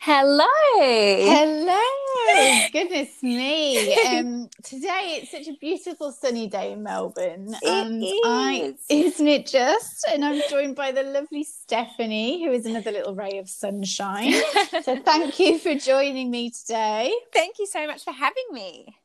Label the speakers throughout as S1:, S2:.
S1: Hello.
S2: Hello. Goodness me. Um, today it's such a beautiful sunny day in Melbourne.
S1: It
S2: and I isn't it just? And I'm joined by the lovely Stephanie, who is another little ray of sunshine. So thank you for joining me today.
S1: Thank you so much for having me.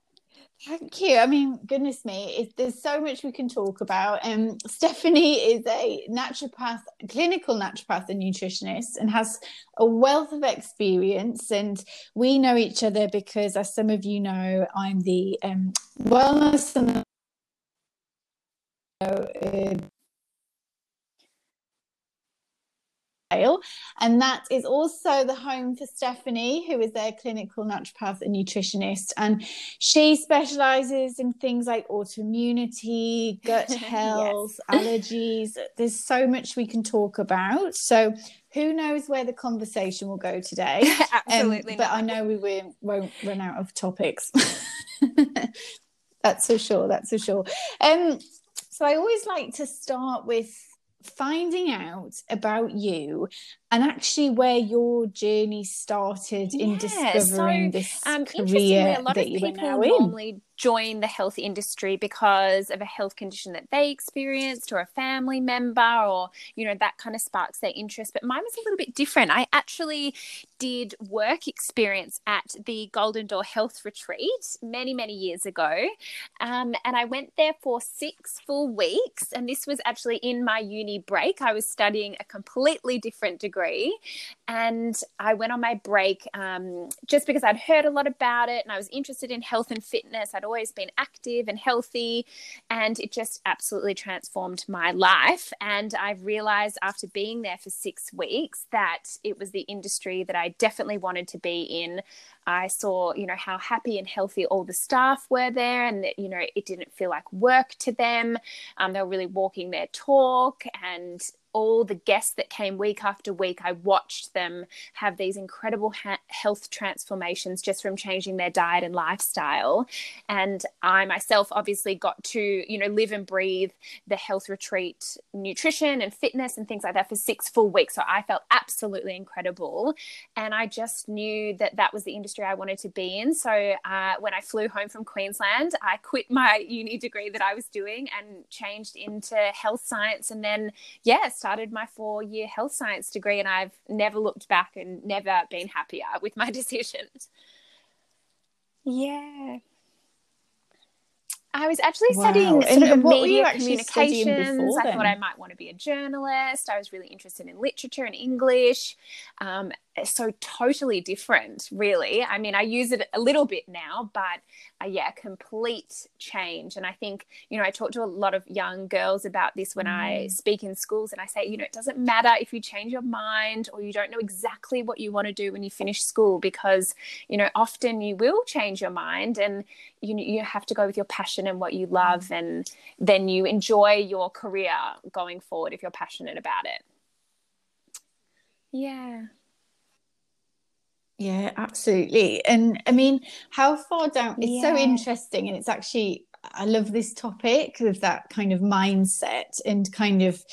S2: Thank you. I mean, goodness me, it, there's so much we can talk about. Um, Stephanie is a naturopath, clinical naturopath and nutritionist, and has a wealth of experience. And we know each other because, as some of you know, I'm the um, wellness and uh, Vale. And that is also the home for Stephanie, who is their clinical naturopath and nutritionist. And she specializes in things like autoimmunity, gut health, allergies. There's so much we can talk about. So, who knows where the conversation will go today? Um,
S1: Absolutely.
S2: but
S1: not.
S2: I know we won't, won't run out of topics. that's for sure. That's for sure. Um, so I always like to start with finding out about you and actually where your journey started in
S1: Yeah,
S2: discovering
S1: so,
S2: this
S1: Um,
S2: career
S1: a lot
S2: that
S1: of
S2: you are
S1: people
S2: now in.
S1: normally join the health industry because of a health condition that they experienced or a family member or you know that kind of sparks their interest. But mine was a little bit different. I actually did work experience at the golden door health retreat many many years ago. Um, and i went there for six full weeks. And this was actually in my uni break. I was studying a completely different degree. And I went on my break um, just because I'd heard a lot about it and I was interested in health and fitness. I'd always been active and healthy, and it just absolutely transformed my life. And I realized after being there for six weeks that it was the industry that I definitely wanted to be in. I saw, you know, how happy and healthy all the staff were there, and that, you know, it didn't feel like work to them. Um, they were really walking their talk, and all the guests that came week after week, I watched them have these incredible ha- health transformations just from changing their diet and lifestyle. And I myself obviously got to, you know, live and breathe the health retreat nutrition and fitness and things like that for six full weeks. So I felt absolutely incredible. And I just knew that that was the industry I wanted to be in. So uh, when I flew home from Queensland, I quit my uni degree that I was doing and changed into health science. And then, yeah, started my four year health science degree. And I've never looked back and never been happier with my decisions. Yeah. I was actually
S2: Wow.
S1: studying sort of
S2: what were you
S1: media communications. I thought? I might want to be a journalist. I was really interested in literature and English. Um, so totally different, really. I mean, I use it a little bit now, but uh, yeah, complete change. And I think, you know, I talk to a lot of young girls about this when I
S2: Mm.
S1: speak in schools, and I say, you know, it doesn't matter if you change your mind or you don't know exactly what you want to do when you finish school, because, you know, often you will change your mind and you, you have to go with your passion and what you love, and then you enjoy your career going forward if you're passionate about it. Yeah.
S2: Yeah, absolutely. And I mean, how far down? It's so interesting, and it's actually I love this topic of that kind of mindset and kind of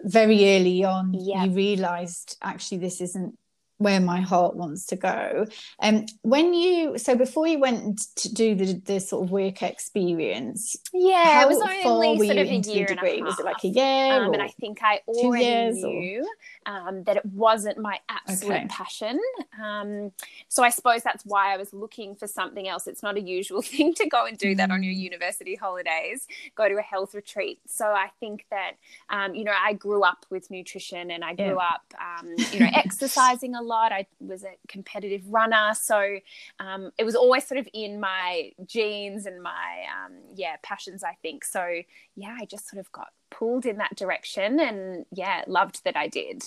S2: very early on
S1: Yeah.
S2: you realized actually this isn't where my heart wants to go. Um when you so before you went to do the the sort of work experience,
S1: Yeah, it was only sort of a year and a half.
S2: Was it like a year?
S1: Um, and I think I already knew um, that it wasn't my absolute
S2: Okay.
S1: passion. Um, so I suppose that's why I was looking for something else. It's not a usual thing to go and do that on your
S2: Mm.
S1: university holidays, go to a health retreat. So I think that, um, you know, I grew up with nutrition and I grew
S2: Yeah.
S1: up, um, you know, exercising a lot. I was a competitive runner. So um, it was always sort of in my genes and my, um, yeah, passions, I think. So yeah, I just sort of got pulled in that direction and yeah, loved that I did.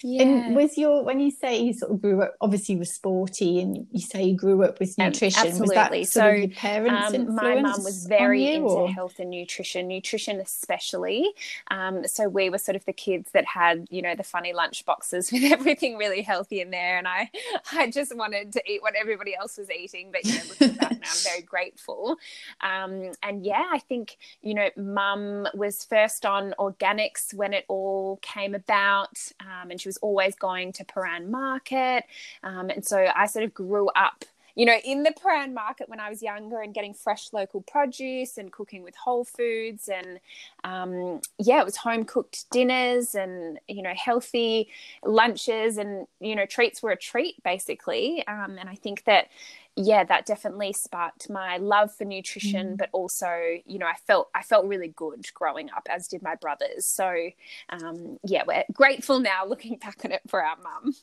S1: Yeah.
S2: And was your when you say you sort of grew up, obviously you were sporty, and you say you grew up with
S1: Um,
S2: nutrition. Was
S1: absolutely.
S2: that sort of
S1: So,
S2: your parents'
S1: Um, my mum was very
S2: you,
S1: into
S2: or-
S1: health and nutrition, nutrition especially. Um, so we were sort of the kids that had, you know, the funny lunch boxes with everything really healthy in there, and I, I just wanted to eat what everybody else was eating. But you know, looking back now, I'm very grateful. Um, and yeah, I think, you know, mum was first on organics when it all came about, um, and she was always going to Prahran Market. Um, and so I sort of grew up you know, in the Prahran market when I was younger and getting fresh local produce and cooking with whole foods. And um, yeah, it was home cooked dinners and, you know, healthy lunches and, you know, treats were a treat basically. Um, and I think that, yeah, that definitely sparked my love for nutrition, mm. but also, you know, I felt I felt really good growing up, as did my brothers. So, um, yeah, we're grateful now looking back on it for our mum.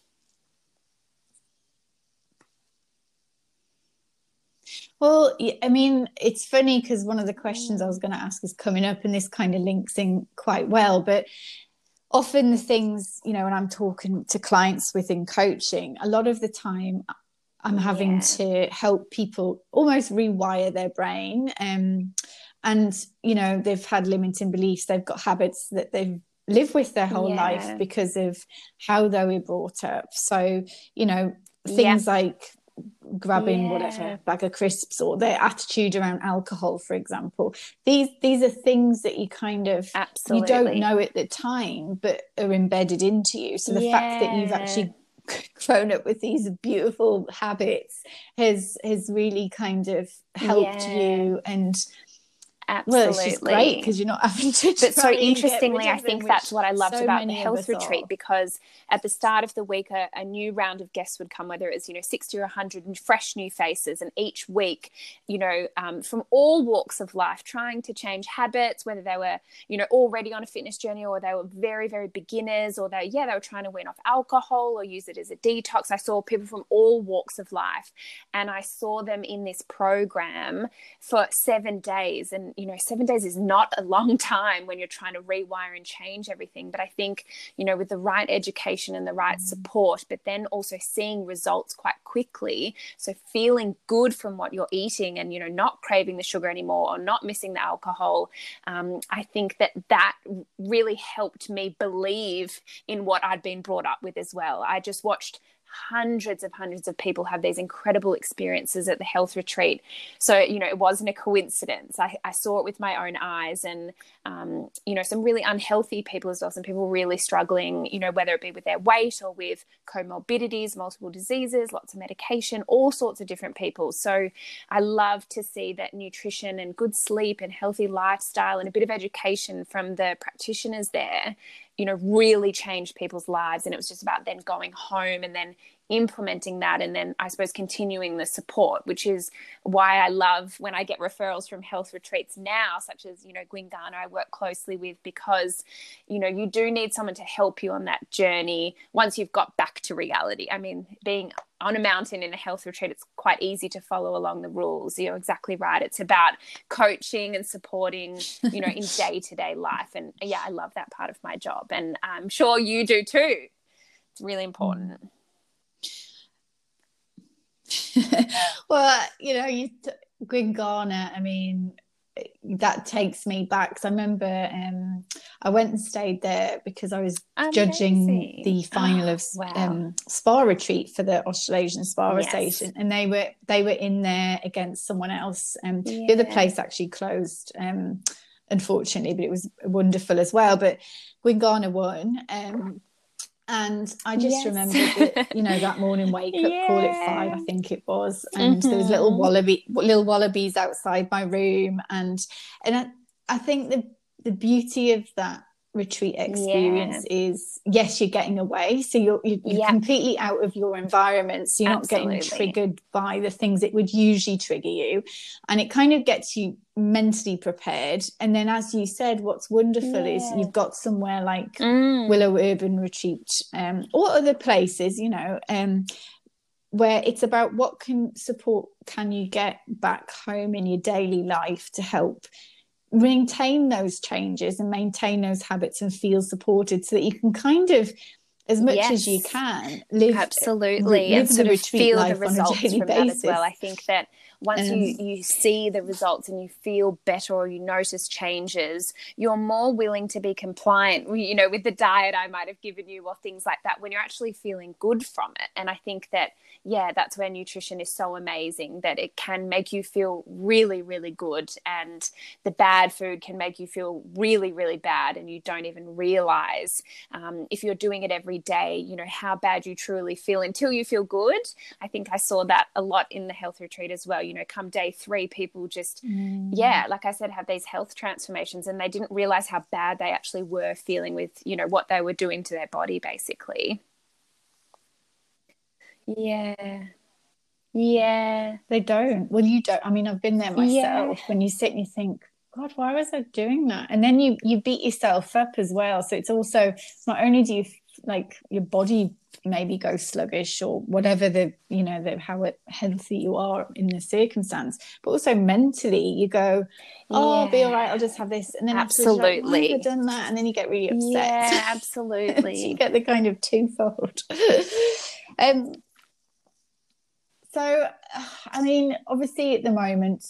S2: Well, I mean, it's funny because one of the questions I was going to ask is coming up, and this kind of links in quite well. But often the things, you know, when I'm talking to clients within coaching, a lot of the time I'm having yeah. to help people almost rewire their brain. Um, and, you know, they've had limiting beliefs, they've got habits that they've lived with their whole yeah. life because of how they were brought up. So, you know, things yeah. like grabbing yeah. whatever bag of crisps or their attitude around alcohol for example these these are things that you kind of Absolutely. you don't know at the time but are embedded into you so the yeah. fact that you've actually grown up with these beautiful habits has has really kind of helped yeah. you and
S1: Absolutely.
S2: Well, it's great because you're not having to.
S1: But so interestingly, I think that's what I loved so about the health retreat are. because at the start of the week, a, a, new round of guests would come, whether it's you know sixty or hundred fresh new faces, and each week, you know, um, from all walks of life, trying to change habits, whether they were you know already on a fitness journey or they were very very beginners, or they yeah they were trying to wean off alcohol or use it as a detox. I saw people from all walks of life, and I saw them in this program for seven days, and you know, seven days is not a long time when you're trying to rewire and change everything. But I think, you know, with the right education and the right mm. support, but then also seeing results quite quickly. So feeling good from what you're eating and, you know, not craving the sugar anymore or not missing the alcohol. Um, I think that that really helped me believe in what I'd been brought up with as well. I just watched hundreds of hundreds of people have these incredible experiences at the health retreat. So, you know, it wasn't a coincidence. I, I saw it with my own eyes and, um, you know, some really unhealthy people as well, some people really struggling, you know, whether it be with their weight or with comorbidities, multiple diseases, lots of medication, all sorts of different people. So I love to see that nutrition and good sleep and healthy lifestyle and a bit of education from the practitioners there you know really changed people's lives and it was just about then going home and then implementing that and then I suppose continuing the support, which is why I love when I get referrals from health retreats now, such as, you know, Gwinganna I work closely with because, you know, you do need someone to help you on that journey once you've got back to reality. I mean, being on a mountain in a health retreat, it's quite easy to follow along the rules. You're exactly right. It's about coaching and supporting, you know, in day to day life. And yeah, I love that part of my job. And I'm sure you do too. It's really important.
S2: well, you know, you t- Gwinganna, I mean, that takes me back because I remember um, I went and stayed there because I was Amazing. judging the final of wow. um, spa retreat for the Australasian Spa yes. Association, and they were they were in there against someone else. Um, yeah. The other place actually closed, um, unfortunately, but it was wonderful as well. But Gwinganna won. Um, and I just yes. remember, that, you know, that morning wake up yeah. call at five, I think it was, and mm-hmm. there was little mm-hmm. wallaby, little wallabies outside my room, and and I, I think the the beauty of that retreat experience yeah. is yes you're getting away so you're, you're, you're yeah. completely out of your environment so you're Absolutely. not getting triggered by the things that would usually trigger you and it kind of gets you mentally prepared and then as you said what's wonderful yeah. is you've got somewhere like mm. willow urban retreat um, or other places you know um, where it's about what can support can you get back home in your daily life to help maintain those changes and maintain those habits and feel supported so that you can kind of as much yes. as you can live
S1: absolutely live and sort of feel the results from basis. that as well i think that once um, you you see the results and you feel better or you notice changes you're more willing to be compliant you know with the diet i might have given you or things like that when you're actually feeling good from it. And i think that yeah that's where nutrition is so amazing that it can make you feel really really good and the bad food can make you feel really really bad and you don't even realize um, if you're doing it every day you know how bad you truly feel until you feel good. I think i saw that a lot in the health retreat as well you know come day three people just mm. yeah like i said have these health transformations and they didn't realize how bad they actually were feeling with you know what they were doing to their body basically. Yeah. Yeah.
S2: They don't. Well you don't. I mean i've been there myself. Yeah. when you sit and you think god why was i doing that? And then you you beat yourself up as well. So it's also not only do you like your body maybe go sluggish or whatever the you know the how healthy you are in the circumstance. But also mentally you go oh yeah. i'll be all right i'll just have this. And then
S1: absolutely.
S2: Like, done that. And then you get really upset.
S1: Yeah absolutely.
S2: So you get the kind of twofold. Um so i mean obviously at the moment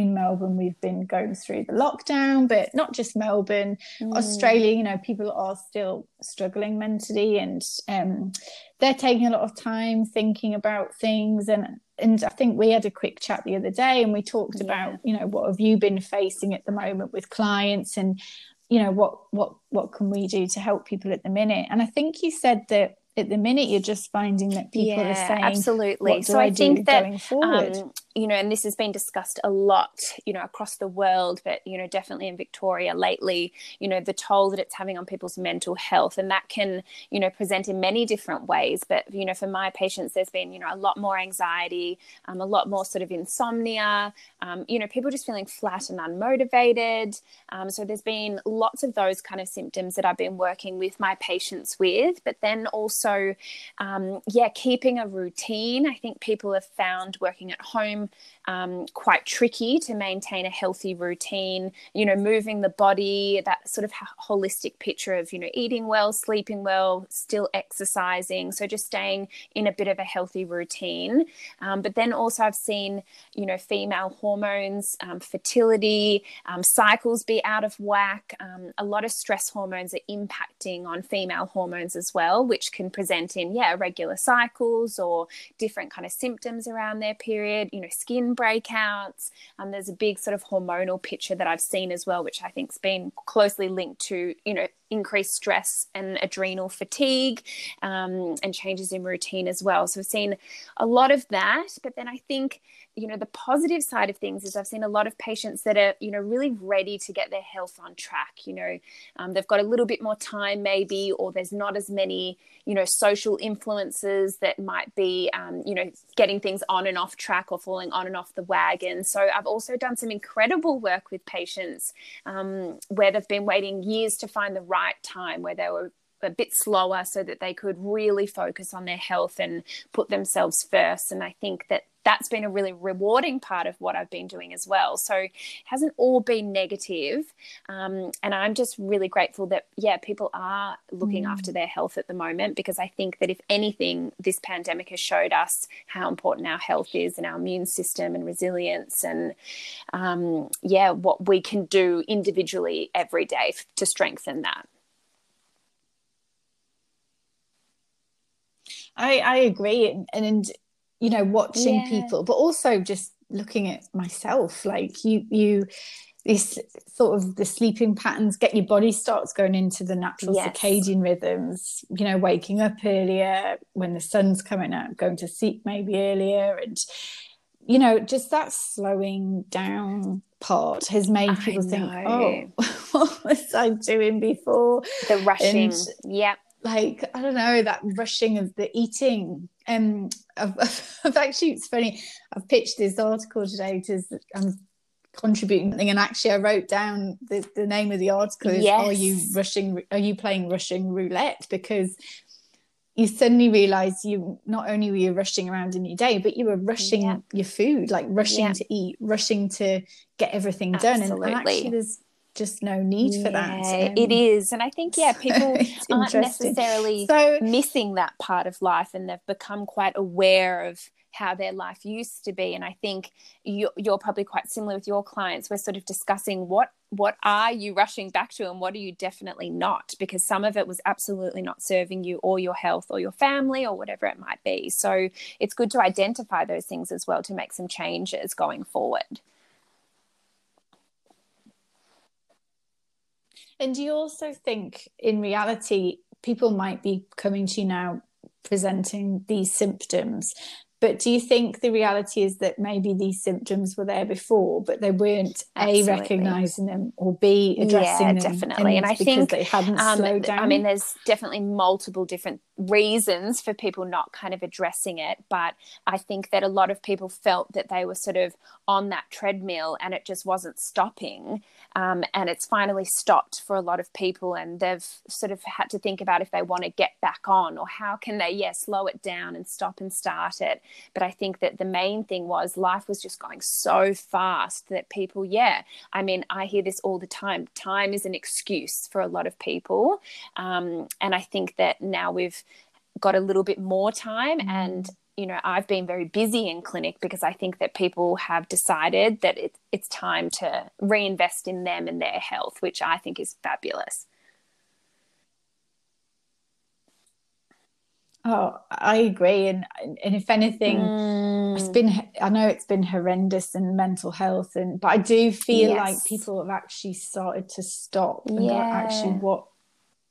S2: in Melbourne, we've been going through the lockdown, but not just Melbourne, mm. Australia, you know, people are still struggling mentally and um, they're taking a lot of time thinking about things. And, and I think we had a quick chat the other day and we talked yeah. about, you know, what have you been facing at the moment with clients and, you know, what, what, what can we do to help people at the minute? And I think you said that at the minute you're just finding that people yeah, are saying absolutely. So I, I think that um,
S1: you know and this has been discussed a lot you know across the world but you know definitely in Victoria lately you know the toll that it's having on people's mental health and that can you know present in many different ways. But you know for my patients there's been you know a lot more anxiety um, a lot more sort of insomnia um, you know people just feeling flat and unmotivated. Um, so there's been lots of those kind of symptoms that I've been working with my patients with but then also also, um, yeah, keeping a routine. I think people have found working at home um, quite tricky to maintain a healthy routine. You know, moving the body, that sort of holistic picture of, you know, eating well, sleeping well, still exercising. So just staying in a bit of a healthy routine. Um, but then also, I've seen, you know, female hormones, um, fertility, um, cycles be out of whack. Um, a lot of stress hormones are impacting on female hormones as well, which can present in, yeah, irregular cycles or different kind of symptoms around their period, you know, skin breakouts. Um, there's a big sort of hormonal picture that I've seen as well, which I think's been closely linked to, you know, increased stress and adrenal fatigue um, and changes in routine as well. So I've seen a lot of that. But then I think, you know, the positive side of things is I've seen a lot of patients that are, you know, really ready to get their health on track. You know, um, they've got a little bit more time maybe, or there's not as many, you know, social influences that might be, um, you know, getting things on and off track or falling on and off the wagon. So I've also done some incredible work with patients um, where they've been waiting years to find the right time where they were a bit slower so that they could really focus on their health and put themselves first. And I think that that's been a really rewarding part of what I've been doing as well. So it hasn't all been negative. Um, and I'm just really grateful that, yeah, people are looking mm. after their health at the moment because I think that if anything, this pandemic has showed us how important our health is and our immune system and resilience and, um, yeah, what we can do individually every day to strengthen that.
S2: I, I agree. And, and, you know, watching yeah. people, but also just looking at myself, like you, you, this sort of the sleeping patterns get your body starts going into the natural yes. circadian rhythms you know waking up earlier when the sun's coming out going to sleep maybe earlier and you know just that slowing down part has made people think oh what was i doing before
S1: the rushing and, yeah
S2: like I don't know that rushing of the eating. Um, I've, I've actually it's funny. I've pitched this article today to I'm contributing something, and actually I wrote down the, the name of the article is yes. "Are you rushing? Are you playing rushing roulette?" Because you suddenly realize you not only were you rushing around in your day, but you were rushing yeah. your food, like rushing yeah. to eat, rushing to get everything Absolutely. done. And, and actually, there's just no need yeah, for that.
S1: Um, it is. And I think, yeah, people aren't necessarily so, missing that part of life and they've become quite aware of how their life used to be. And i think you're, you're probably quite similar with your clients. We're sort of discussing what what are you rushing back to and what are you definitely not? Because some of it was absolutely not serving you or your health or your family or whatever it might be. So it's good to identify those things as well to make some changes going forward
S2: and do you also think in reality people might be coming to you now presenting these symptoms but do you think the reality is that maybe these symptoms were there before, but they weren't Absolutely. a recognizing them or b addressing
S1: yeah,
S2: them?
S1: definitely. And I think
S2: they hadn't um, slowed down.
S1: I mean, there's definitely multiple different reasons for people not kind of addressing it, but I think that a lot of people felt that they were sort of on that treadmill and it just wasn't stopping. Um, and it's finally stopped for a lot of people, and they've sort of had to think about if they want to get back on or how can they, yeah, slow it down and stop and start it. But I think that the main thing was life was just going so fast that people, yeah, I mean, I hear this all the time. Time is an excuse for a lot of people. Um, and I think that now we've got a little bit more time mm. and you know i've been very busy in clinic because i think that people have decided that it, it's time to reinvest in them and their health which i think is fabulous
S2: Oh, I agree, and and if anything, mm. it's been I know it's been horrendous in mental health, and but I do feel yes. like people have actually started to stop and yeah. actually, what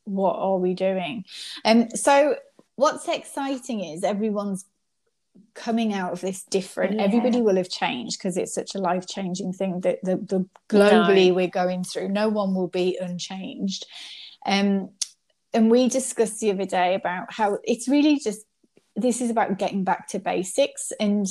S2: what are we doing? And um, so, what's exciting is everyone's coming out of this different. Yeah. Everybody will have changed because it's such a life changing thing that the, the globally no. we're going through. No one will be unchanged. Um, and we discussed the other day about how it's really just this is about getting back to basics. And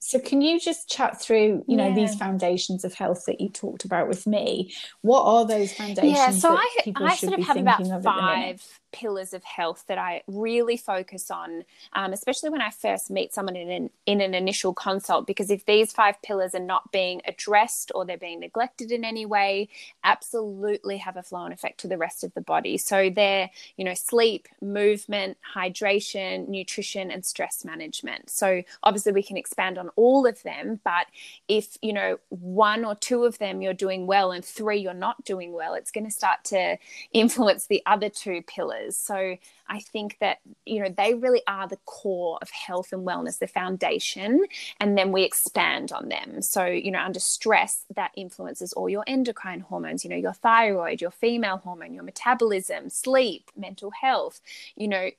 S2: so can you just chat through you know yeah. these foundations of health that you talked about with me? What are those foundations yeah
S1: so i, I sort of have about five pillars of health that I really focus on, um, especially when I first meet someone in an, in an initial consult. Because if these five pillars are not being addressed or they're being neglected in any way, absolutely have a flow and effect to the rest of the body. So they're, you know, sleep, movement, hydration, nutrition, and stress management. So obviously we can expand on all of them, but if, you know, one or two of them you're doing well and three you're not doing well, it's going to start to influence the other two pillars so I think that, you know, they really are the core of health and wellness, the foundation, and then we expand on them. So, you know, under stress, that influences all your endocrine hormones, you know, your thyroid, your female hormone, your metabolism, sleep, mental health, you know,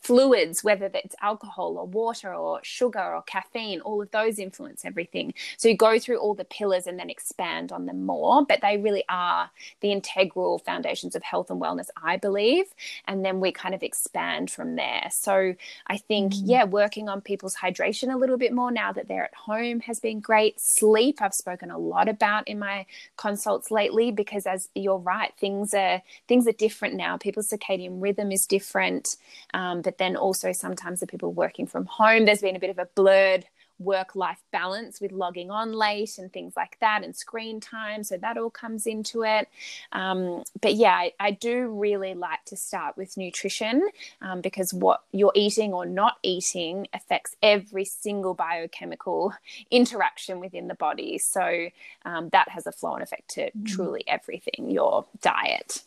S1: fluids, whether it's alcohol or water or sugar or caffeine, all of those influence everything. So you go through all the pillars and then expand on them more, but they really are the integral foundations of health and wellness, I believe. And then we kind of expand from there. So I think, mm. yeah, working on people's hydration a little bit more now that they're at home has been great. Sleep, I've spoken a lot about in my consults lately because as you're right, things are things are different now. People's circadian rhythm is different. Um, um, but then also sometimes the people working from home, there's been a bit of a blurred work life balance with logging on late and things like that and screen time. So that all comes into it. Um, but yeah, I, I, do really like to start with nutrition um, because what you're eating or not eating affects every single biochemical interaction within the body. So um, that has a flow and effect to mm. truly everything your diet.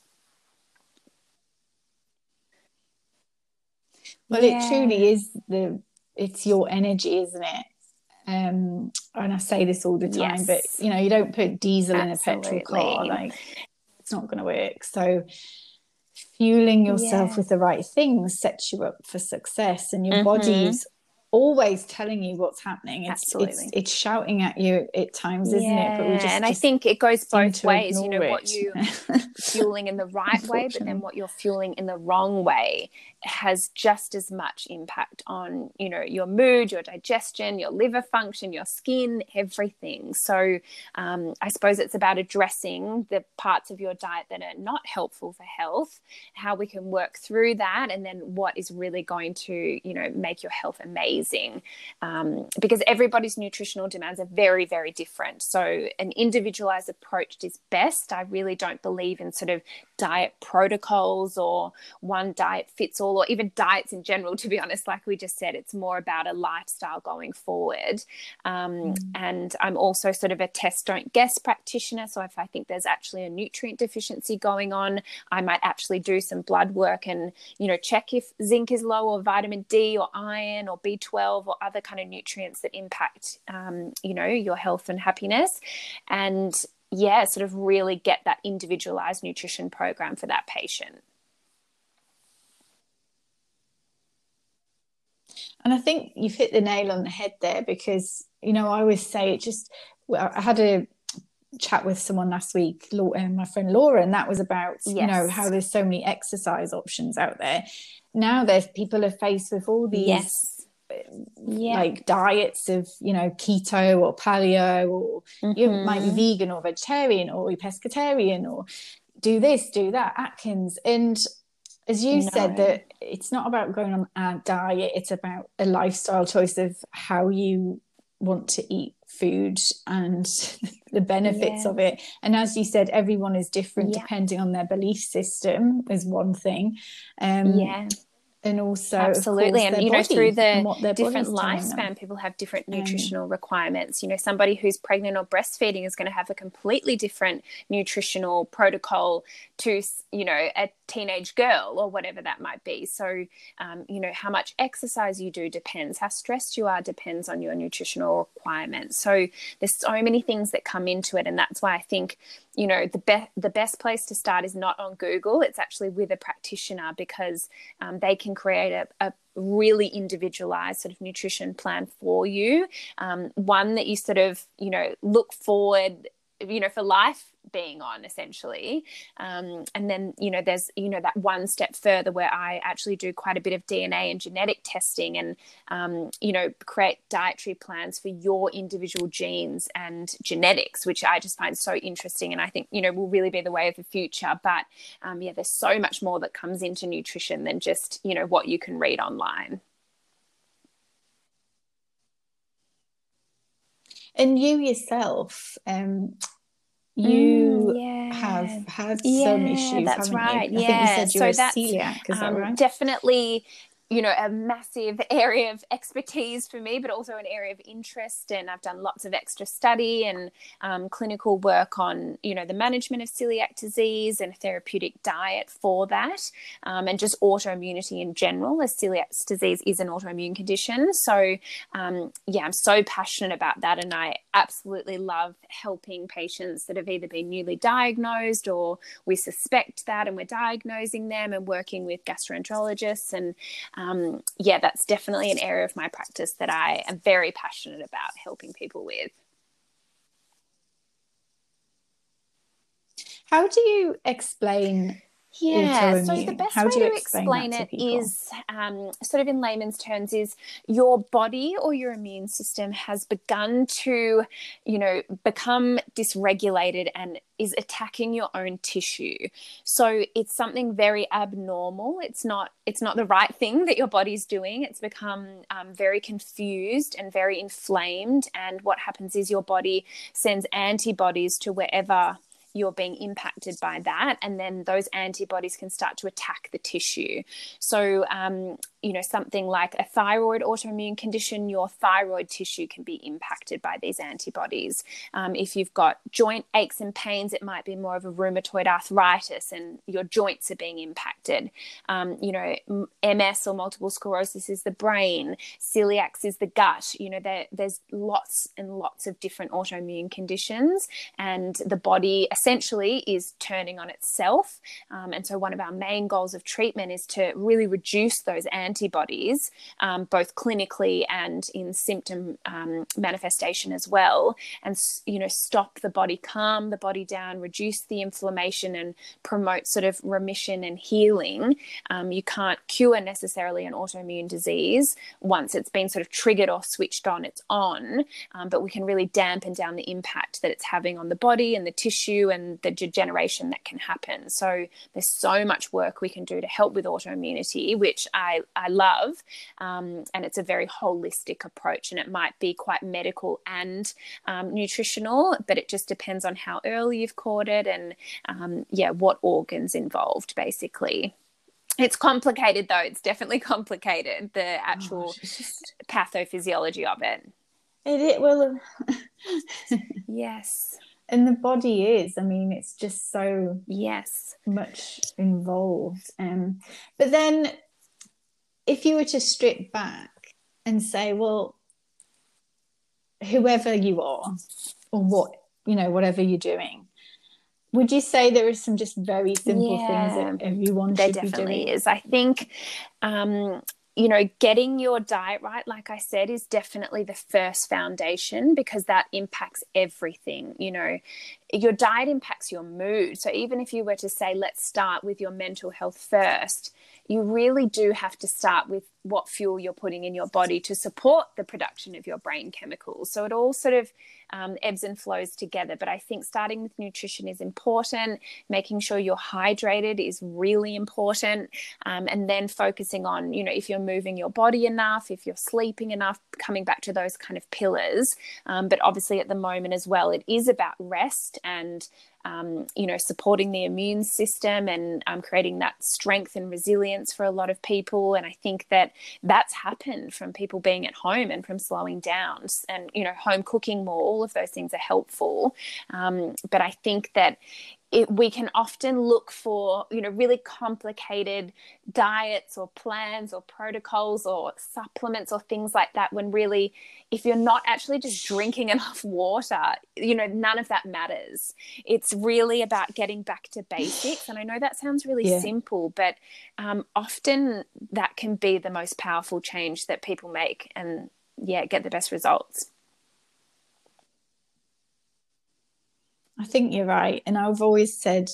S2: Well, yeah. it truly is the it's your energy, isn't it? Um, and I say this all the time, yes. but you know, you don't put diesel Absolutely. in a petrol car, like it's not going to work. So, fueling yourself yeah. with the right things sets you up for success, and your mm-hmm. body's always telling you what's happening. It's, Absolutely. It's, it's shouting at you at times, isn't it?
S1: But we just, and I think it goes both ways. You know, it. what you're fueling in the right way, but then what you're fueling in the wrong way has just as much impact on, you know, your mood, your digestion, your liver function, your skin, everything. So um, I suppose it's about addressing the parts of your diet that are not helpful for health, how we can work through that, and then what is really going to, you know, make your health amazing amazing um, because everybody's nutritional demands are very, very different. So, an individualized approach is best. I really don't believe in sort of diet protocols or one diet fits all, or even diets in general, to be honest. Like we just said, it's more about a lifestyle going forward. Um, mm. And I'm also sort of a test, don't guess practitioner. So, if I think there's actually a nutrient deficiency going on, I might actually do some blood work and, you know, check if zinc is low or vitamin D or iron or B12 or other kind of nutrients that impact, um, you know, your health and happiness. And yeah, sort of really get that individualized nutrition program for that patient.
S2: And I think you've hit the nail on the head there because, you know, I always say it just, I had a chat with someone last week, my friend Laura, and that was about, yes. you know, how there's so many exercise options out there. Now there's people are faced with all these yes yeah. like diets of you know keto or paleo or mm-hmm. you might be mm-hmm. vegan or vegetarian or you pescatarian or do this do that atkins and as you no. said that it's not about going on a diet it's about a lifestyle choice of how you want to eat food and the benefits yeah. of it and as you said everyone is different yeah. depending on their belief system is one thing um yeah and also
S1: absolutely. and you know through the different lifespan people have different nutritional um, requirements. You know somebody who's pregnant or breastfeeding is going to have a completely different nutritional protocol to you know a teenage girl or whatever that might be. So um, you know how much exercise you do depends. How stressed you are depends on your nutritional requirements. So there's so many things that come into it and that's why i think you know the best the best place to start is not on google. It's actually with a practitioner because um, they can create a, a really individualized sort of nutrition plan for you. Um, one that you sort of you know look forward you know for life being on essentially. Um, and then you know there's you know that one step further where i actually do quite a bit of dna and genetic testing and um, you know create dietary plans for your individual genes and genetics which i just find so interesting and i think you know will really be the way of the future. But um, yeah there's so much more that comes into nutrition than just you know what you can read online.
S2: And you yourself um you mm, yeah. have had yeah, some issues.
S1: That's right. You? I yeah. think you said you so were celiac. Is um, that right? Definitely you know a massive area of expertise for me but also an area of interest. And i've done lots of extra study and um, clinical work on you know the management of celiac disease and a therapeutic diet for that um, and just autoimmunity in general as celiac disease is an autoimmune condition. So um, yeah i'm so passionate about that and i absolutely love helping patients that have either been newly diagnosed or we suspect that and we're diagnosing them and working with gastroenterologists and um, yeah, that's definitely an area of my practice that I am very passionate about helping people with.
S2: How do you explain
S1: yeah, so the best How way to explain, explain it is um, sort of in layman's terms is your body or your immune system has begun to, you know, become dysregulated and is attacking your own tissue. So it's something very abnormal. It's not it's not the right thing that your body's doing. It's become um, very confused and very inflamed. And what happens is your body sends antibodies to wherever you're being impacted by that and then those antibodies can start to attack the tissue. So um, you know something like a thyroid autoimmune condition your thyroid tissue can be impacted by these antibodies. Um, if you've got joint aches and pains it might be more of a rheumatoid arthritis and your joints are being impacted. Um, you know ms or multiple sclerosis is the brain celiac is the gut. You know there, there's lots and lots of different autoimmune conditions and the body essentially is turning on itself. Um, and so, one of our main goals of treatment is to really reduce those antibodies, um, both clinically and in symptom um, manifestation as well, and you know stop the body, calm the body down, reduce the inflammation, and promote sort of remission and healing. Um, you can't cure necessarily an autoimmune disease once it's been sort of triggered or switched on. It's on, um, but we can really dampen down the impact that it's having on the body and the tissue and the degeneration that can happen. So there's so much work we can do to help with autoimmunity, which I I love. Um, and it's a very holistic approach, and it might be quite medical and um, nutritional, but it just depends on how early you've caught it and, um, yeah, what organs involved, basically. It's complicated though. It's definitely complicated, the actual oh, just... pathophysiology of it.
S2: It, it will.
S1: yes
S2: and the body is i mean it's just so
S1: yes
S2: much involved um but then if you were to strip back and say well whoever you are or what you know whatever you're doing would you say there are some just very simple yeah, things that everyone there should definitely be doing?
S1: is i think um you know, getting your diet right, like I said, is definitely the first foundation because that impacts everything. You know, your diet impacts your mood. So even if you were to say, let's start with your mental health first, you really do have to start with what fuel you're putting in your body to support the production of your brain chemicals. So it all sort of um, ebbs and flows together. But I think starting with nutrition is important, making sure you're hydrated is really important, um, and then focusing on, you know, if you're moving your body enough, if you're sleeping enough, coming back to those kind of pillars. Um, but obviously, at the moment as well, it is about rest and um, you know, supporting the immune system and um, creating that strength and resilience for a lot of people. And I think that that's happened from people being at home and from slowing down and, you know, home cooking more. All of those things are helpful. Um, but I think that it, we can often look for you know really complicated diets or plans or protocols or supplements or things like that when really if you're not actually just drinking enough water you know none of that matters it's really about getting back to basics and i know that sounds really yeah. simple but um, often that can be the most powerful change that people make and yeah get the best results
S2: I think you're right. And I've always said,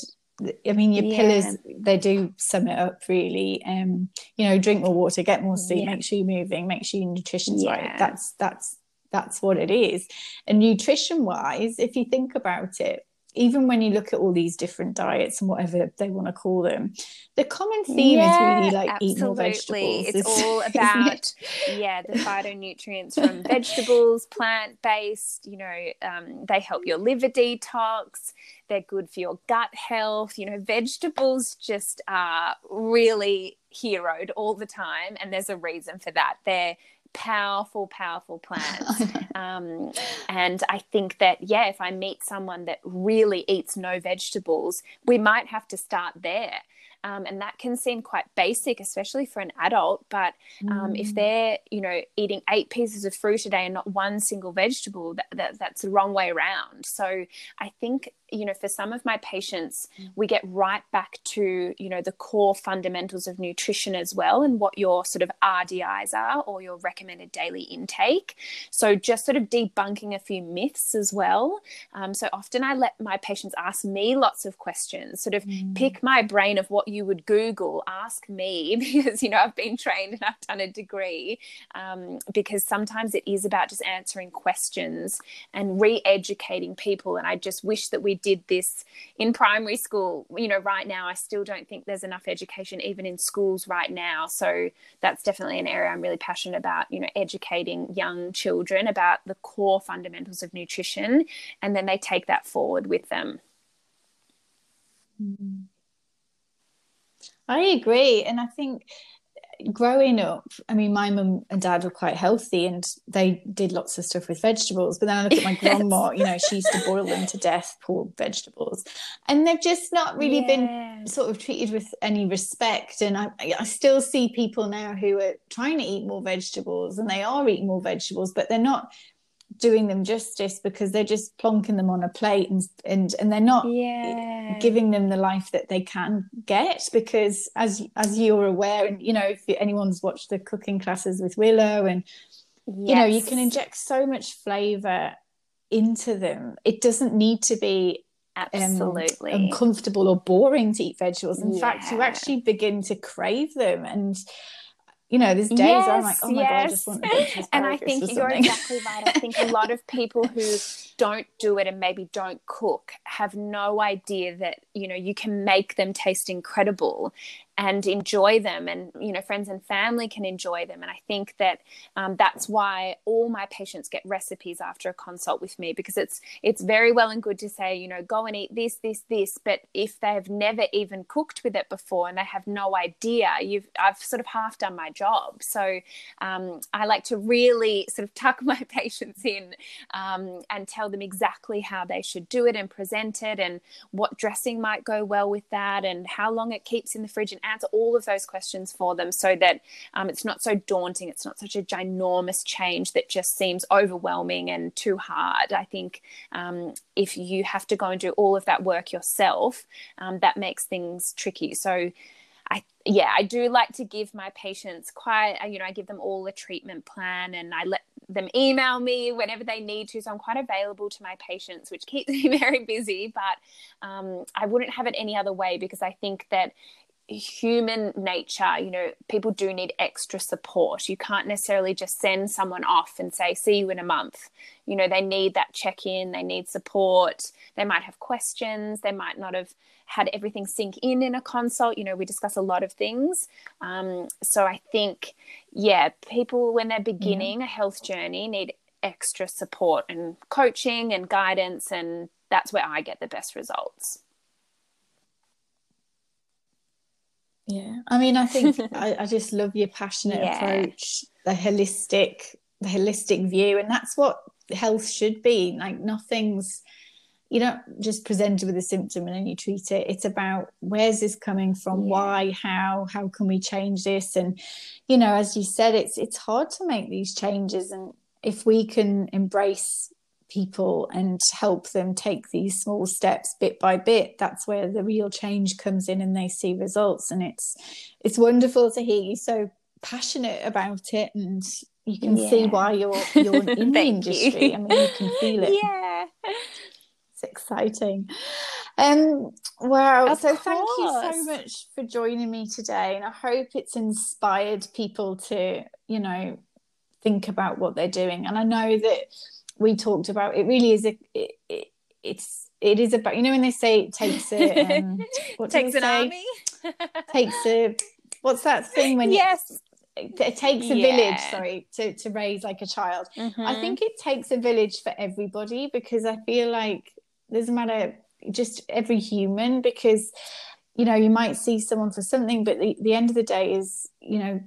S2: I mean, your yeah. pillars, they do sum it up really. Um, you know, drink more water, get more sleep, yeah. make sure you're moving, make sure your nutrition's yeah. right. That's, that's, that's what it is. And nutrition wise, if you think about it, even when you look at all these different diets and whatever they want to call them, the common theme yeah, is really like absolutely. eat more vegetables.
S1: It's all about it? yeah the phytonutrients from vegetables, plant based. You know, um, they help your liver detox. They're good for your gut health. You know, vegetables just are really heroed all the time, and there's a reason for that. They're powerful, powerful plants. um, and I think that, yeah, if I meet someone that really eats no vegetables, we might have to start there. Um, and that can seem quite basic, especially for an adult. But um, mm. if they're, you know, eating eight pieces of fruit a day and not one single vegetable, that, that, that's the wrong way around. So I think you know, for some of my patients, mm. we get right back to, you know, the core fundamentals of nutrition as well and what your sort of RDIs are or your recommended daily intake. So just sort of debunking a few myths as well. Um, so often I let my patients ask me lots of questions, sort of mm. pick my brain of what you would Google, ask me because, you know, I've been trained and I've done a degree um, because sometimes it is about just answering questions and re educating people. And I just wish that we did this in primary school you know right now i still don't think there's enough education even in schools right now. So that's definitely an area i'm really passionate about you know educating young children about the core fundamentals of nutrition and then they take that forward with them. Mm-hmm.
S2: I agree. And I think growing up, I mean, my mum and dad were quite healthy and they did lots of stuff with vegetables. But then I look at my grandma, you know, she used to boil them to death, poor vegetables. And they've just not really yeah. been sort of treated with any respect. And I, I still see people now who are trying to eat more vegetables and they are eating more vegetables, but they're not doing them justice because they're just plonking them on a plate and and, and they're not yeah. giving them the life that they can get because as as you're aware and you know if anyone's watched the cooking classes with Willow and yes. you know you can inject so much flavor into them it doesn't need to be
S1: um, absolutely
S2: um, uncomfortable or boring to eat vegetables in yeah. fact you actually begin to crave them and you know, there's days yes, where I'm like, oh my yes. god, I just want to
S1: And I think you're exactly right. I think a lot of people who don't do it and maybe don't cook have no idea that you know you can make them taste incredible and enjoy them and you know friends and family can enjoy them. And i think that um, that's why all my patients get recipes after a consult with me because it's it's very well and good to say you know go and eat this this this. But if they've never even cooked with it before and they have no idea you've i've sort of half done my job. So um, i like to really sort of tuck my patients in um, and tell them exactly how they should do it and present it and what dressing might go well with that and how long it keeps in the fridge and answer all of those questions for them so that um, it's not so daunting. It's not such a ginormous change that just seems overwhelming and too hard. I think um, if you have to go and do all of that work yourself, um, that makes things tricky. So, I, yeah, I do like to give my patients quite, you know, I give them all a treatment plan and I let them email me whenever they need to. So I'm quite available to my patients, which keeps me very busy. But um, I wouldn't have it any other way because I think that human nature, you know, people do need extra support. You can't necessarily just send someone off and say, see you in a month. You know, they need that check in, they need support. They might have questions, they might not have had everything sink in in a consult. You know, we discuss a lot of things. Um, so I think, yeah, people, when they're beginning a health journey, need extra support and coaching and guidance. And that's where I get the best results.
S2: Yeah, I mean, I think I, I, just love your passionate yeah. approach, the holistic, the holistic view, and that's what health should be. Like nothing's, you don't just presented with a symptom and then you treat it. It's about where's this coming from, yeah. why, how, how can we change this, and you know, as you said, it's it's hard to make these changes, and if we can embrace people and help them take these small steps bit by bit that's where the real change comes in and they see results. And it's it's wonderful to hear you so passionate about it and you can yeah. see why you're you're in the industry you. i mean you can feel it.
S1: Yeah.
S2: It's exciting. Um wow. Of so course. thank you so much for joining me today and i hope it's inspired people to you know think about what they're doing. And i know that we talked about it really is a it, it, it's it is about you know when they say it takes a um,
S1: what takes an army
S2: takes a what's that thing when
S1: yes
S2: you, it, it takes a yeah. village sorry to to raise like a child mm-hmm. i think it takes a village for everybody because i feel like doesn't matter just every human because you know you might see someone for something but the, the end of the day is you know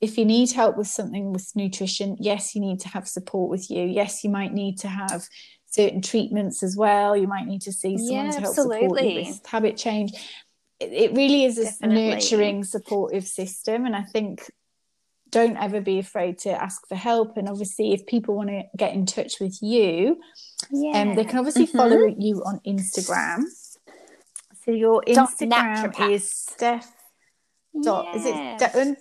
S2: if you need help with something with nutrition, yes, you need to have support with you. Yes, you might need to have certain treatments as well. You might need to see someone yeah, to help absolutely. support you with habit change. It, it really is a Definitely. nurturing, supportive system. And I think don't ever be afraid to ask for help. And obviously, if people want to get in touch with you, yeah. um, they can obviously mm-hmm. follow you on Instagram. So your Instagram is Steph. Dot, yeah. Is it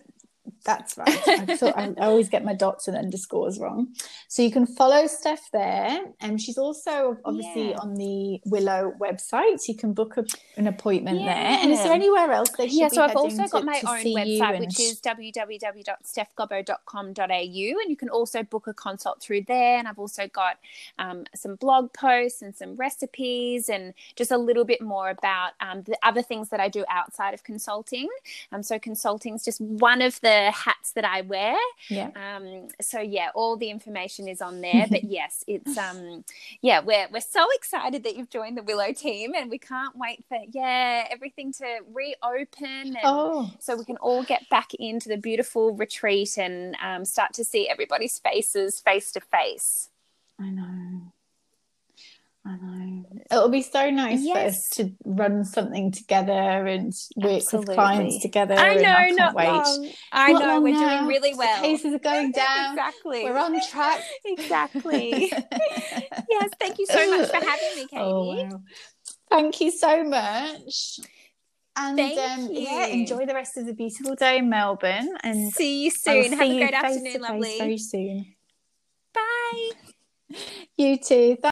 S2: that's right. I, thought, I, always get my dots and underscores wrong. So you can follow Steph there. And she's also obviously yeah. on the Willow website. So you can book a, an appointment yeah. there. And is there anywhere else they Yeah, so I've also
S1: got my own website, which is www.stephgobbo.com.au. And you can also book a consult through there. And I've also got um, some blog posts and some recipes and just a little bit more about um, the other things that I do outside of consulting. Um, so consulting is just one of the hats that I wear.
S2: Yeah.
S1: Um, so yeah, all the information is on there. but yes, it's um yeah, we're we're so excited that you've joined the Willow team and we can't wait for yeah, everything to reopen and
S2: oh.
S1: so we can all get back into the beautiful retreat and um, start to see everybody's faces face to face.
S2: I know. I know. It'll be so nice yes. for us to run something together and work Absolutely. with clients together.
S1: I know,
S2: I
S1: not wait. long. I not know, long we're now. doing really well.
S2: The cases are going down.
S1: exactly.
S2: We're on track.
S1: exactly. yes, thank you so much for having me, Katie. Oh, wow.
S2: Thank you so much. And
S1: um,
S2: yeah, enjoy the rest of the beautiful day in Melbourne. And
S1: see you soon. Have a great afternoon, lovely.
S2: Very soon.
S1: Bye.
S2: You too.